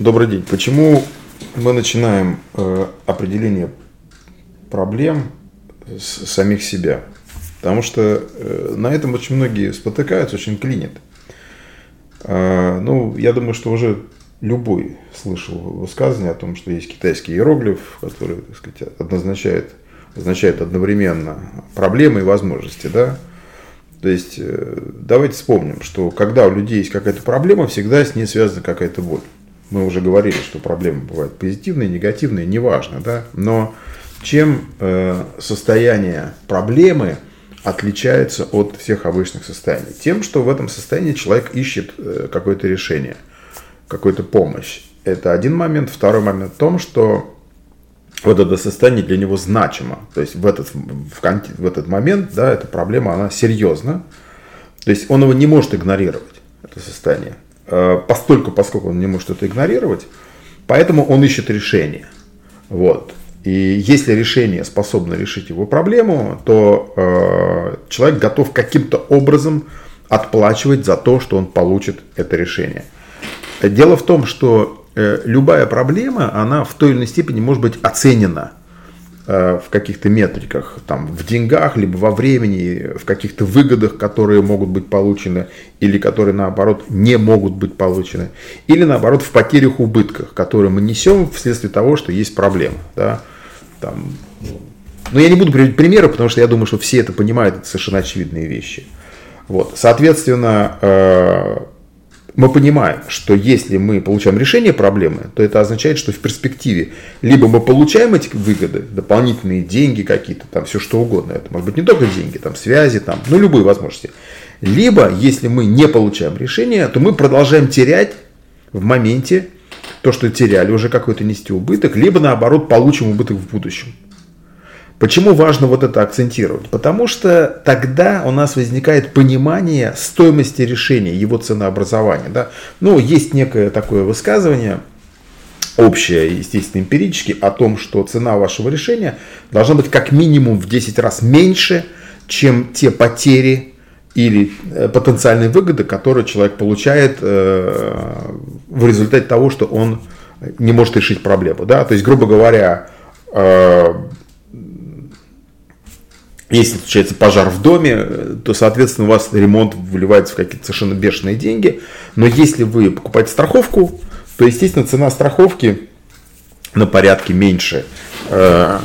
Добрый день. Почему мы начинаем э, определение проблем с самих себя? Потому что э, на этом очень многие спотыкаются, очень клинит. Э, ну, я думаю, что уже любой слышал высказывание о том, что есть китайский иероглиф, который, так сказать, означает, означает одновременно проблемы и возможности, да? То есть, э, давайте вспомним, что когда у людей есть какая-то проблема, всегда с ней связана какая-то боль. Мы уже говорили, что проблемы бывают позитивные, негативные, неважно, да. Но чем э, состояние проблемы отличается от всех обычных состояний? Тем, что в этом состоянии человек ищет э, какое-то решение, какую-то помощь. Это один момент. Второй момент в том, что вот это состояние для него значимо. То есть в этот, в, в этот момент, да, эта проблема, она серьезна. То есть он его не может игнорировать, это состояние. Э, постольку, поскольку он не может это игнорировать, поэтому он ищет решение. Вот. И если решение способно решить его проблему, то э, человек готов каким-то образом отплачивать за то, что он получит это решение. Дело в том, что э, любая проблема, она в той или иной степени может быть оценена в каких-то метриках, там, в деньгах, либо во времени, в каких-то выгодах, которые могут быть получены, или которые, наоборот, не могут быть получены, или, наоборот, в потерях, убытках, которые мы несем вследствие того, что есть проблема. Да? Там, но я не буду приводить примеры, потому что я думаю, что все это понимают, это совершенно очевидные вещи. Вот. Соответственно, э, мы понимаем, что если мы получаем решение проблемы, то это означает, что в перспективе либо мы получаем эти выгоды, дополнительные деньги какие-то, там все что угодно, это может быть не только деньги, там связи, там, ну любые возможности. Либо, если мы не получаем решение, то мы продолжаем терять в моменте то, что теряли, уже какой-то нести убыток, либо наоборот получим убыток в будущем. Почему важно вот это акцентировать? Потому что тогда у нас возникает понимание стоимости решения, его ценообразования. Да? Ну, есть некое такое высказывание, общее, естественно, эмпирически, о том, что цена вашего решения должна быть как минимум в 10 раз меньше, чем те потери или э, потенциальные выгоды, которые человек получает э, в результате того, что он не может решить проблему. Да? То есть, грубо говоря, э, если случается пожар в доме, то, соответственно, у вас ремонт выливается в какие-то совершенно бешеные деньги. Но если вы покупаете страховку, то, естественно, цена страховки на порядке меньше э,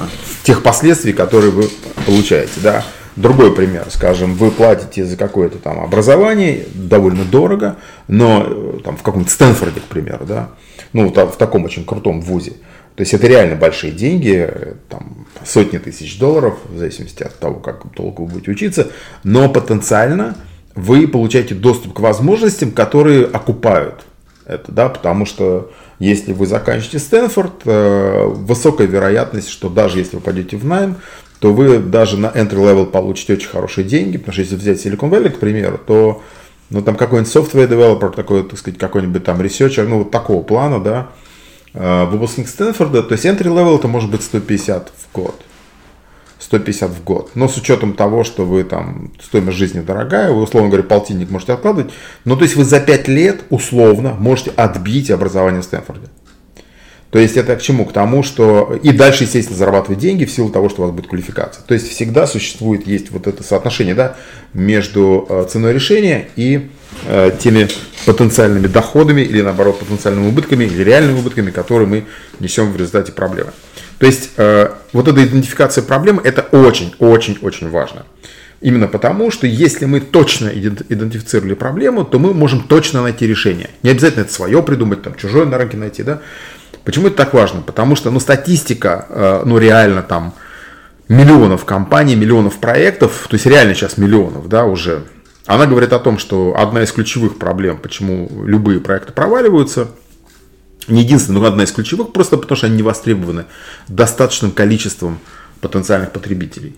тех последствий, которые вы получаете. Да? Другой пример, скажем, вы платите за какое-то там образование довольно дорого, но э, там в каком-то Стэнфорде, к примеру, да, ну, в таком очень крутом вузе, то есть это реально большие деньги, там, сотни тысяч долларов, в зависимости от того, как долго вы будете учиться, но потенциально вы получаете доступ к возможностям, которые окупают это, да, потому что если вы заканчиваете Стэнфорд, э, высокая вероятность, что даже если вы пойдете в найм, то вы даже на entry level получите очень хорошие деньги, потому что если взять Silicon Valley, к примеру, то ну, там какой-нибудь software developer, такой, так сказать, какой-нибудь там researcher, ну, вот такого плана, да, выпускник Стэнфорда, то есть entry level это может быть 150 в год. 150 в год. Но с учетом того, что вы там, стоимость жизни дорогая, вы, условно говоря, полтинник можете откладывать. Но то есть вы за 5 лет, условно, можете отбить образование в Стэнфорде. То есть это к чему? К тому, что и дальше, естественно, зарабатывать деньги в силу того, что у вас будет квалификация. То есть всегда существует, есть вот это соотношение да, между э, ценой решения и э, теми потенциальными доходами или наоборот потенциальными убытками или реальными убытками, которые мы несем в результате проблемы. То есть э, вот эта идентификация проблемы это очень-очень-очень важно. Именно потому, что если мы точно идентифицировали проблему, то мы можем точно найти решение. Не обязательно это свое придумать, там чужое на рынке найти, да. Почему это так важно? Потому что, ну, статистика, э, ну, реально там миллионов компаний, миллионов проектов, то есть реально сейчас миллионов, да, уже, она говорит о том, что одна из ключевых проблем, почему любые проекты проваливаются, не единственная, но одна из ключевых, просто потому что они не востребованы достаточным количеством потенциальных потребителей.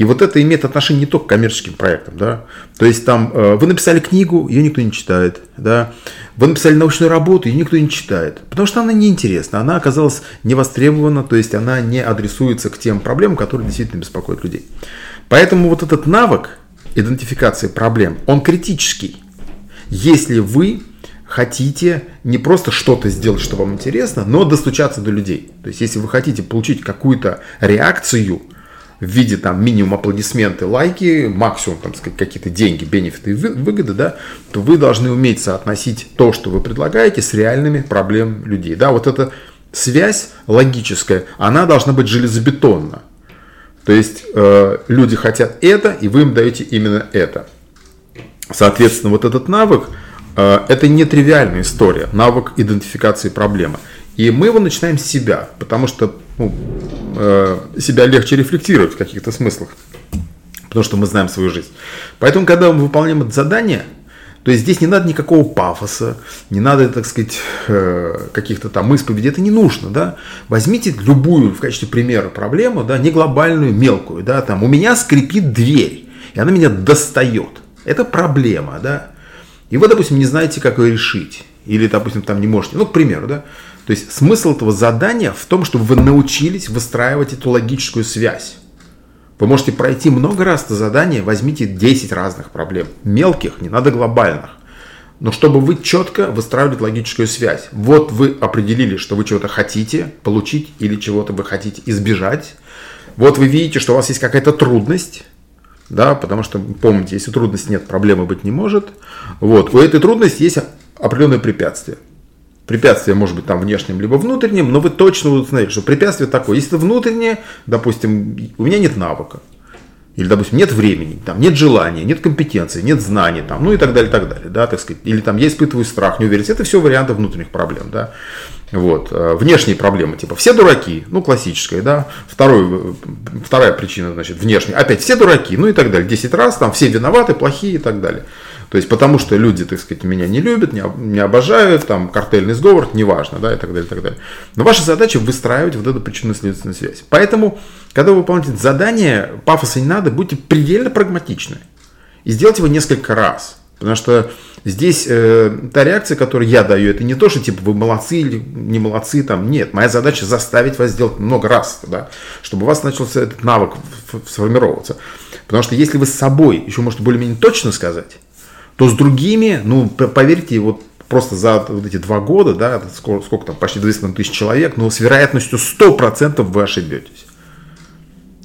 И вот это имеет отношение не только к коммерческим проектам, да. То есть там э, вы написали книгу, ее никто не читает, да. Вы написали научную работу, ее никто не читает, потому что она неинтересна, она оказалась не востребована, то есть она не адресуется к тем проблемам, которые действительно беспокоят людей. Поэтому вот этот навык идентификации проблем, он критический. Если вы хотите не просто что-то сделать, что вам интересно, но достучаться до людей. То есть, если вы хотите получить какую-то реакцию в виде там минимум аплодисменты, лайки, максимум там сказать какие-то деньги, бенефиты и выгоды, да, то вы должны уметь соотносить то, что вы предлагаете, с реальными проблемами людей. Да, вот эта связь логическая, она должна быть железобетонна. То есть э, люди хотят это, и вы им даете именно это. Соответственно, вот этот навык, э, это не тривиальная история, навык идентификации проблемы. И мы его начинаем с себя, потому что ну, э, себя легче рефлектировать в каких-то смыслах, потому что мы знаем свою жизнь. Поэтому, когда мы выполняем это задание, то есть здесь не надо никакого пафоса, не надо, так сказать, э, каких-то там исповедей, это не нужно, да. Возьмите любую в качестве примера проблему, да, не глобальную, мелкую, да, там у меня скрипит дверь, и она меня достает. Это проблема, да. И вы, допустим, не знаете, как ее решить. Или, допустим, там не можете. Ну, к примеру, да. То есть смысл этого задания в том, чтобы вы научились выстраивать эту логическую связь. Вы можете пройти много раз это задание, возьмите 10 разных проблем. Мелких, не надо глобальных. Но чтобы вы четко выстраивали логическую связь. Вот вы определили, что вы чего-то хотите получить или чего-то вы хотите избежать. Вот вы видите, что у вас есть какая-то трудность. Да, потому что, помните, если трудности нет, проблемы быть не может. Вот, у этой трудности есть определенное препятствие. Препятствие может быть там внешним, либо внутренним, но вы точно узнаете, что препятствие такое. Если внутреннее, допустим, у меня нет навыка, или, допустим, нет времени, там, нет желания, нет компетенции, нет знаний, там, ну и так далее, так далее, да, так сказать. Или там я испытываю страх, неуверенность. Это все варианты внутренних проблем, да. Вот. Э, внешние проблемы, типа, все дураки, ну, классическая, да. Второй, э, вторая причина, значит, внешняя, опять все дураки, ну и так далее. Десять раз, там, все виноваты, плохие и так далее. То есть потому что люди, так сказать, меня не любят, не, обожают, там картельный сговор, неважно, да, и так далее, и так далее. Но ваша задача выстраивать вот эту причинно-следственную связь. Поэтому, когда вы выполняете задание, пафоса не надо, будьте предельно прагматичны. И сделайте его несколько раз. Потому что здесь э, та реакция, которую я даю, это не то, что типа вы молодцы или не молодцы, там нет. Моя задача заставить вас сделать много раз, да, чтобы у вас начался этот навык сформироваться. Потому что если вы с собой еще можете более-менее точно сказать, то с другими, ну, поверьте, вот просто за вот эти два года, да, сколько, сколько там, почти 200 тысяч человек, но с вероятностью 100% вы ошибетесь.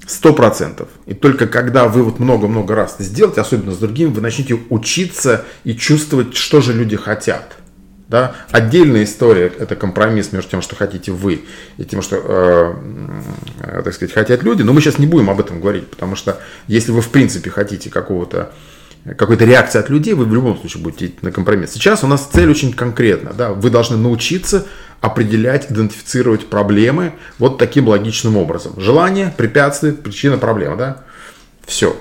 Сто процентов. И только когда вы вот много-много раз это сделаете, особенно с другими, вы начнете учиться и чувствовать, что же люди хотят. Да? Отдельная история – это компромисс между тем, что хотите вы, и тем, что, э, э, так сказать, хотят люди. Но мы сейчас не будем об этом говорить, потому что если вы, в принципе, хотите какого-то какой-то реакции от людей, вы в любом случае будете идти на компромисс. Сейчас у нас цель очень конкретна. Да? Вы должны научиться определять, идентифицировать проблемы вот таким логичным образом. Желание, препятствие, причина, проблема. Да? Все.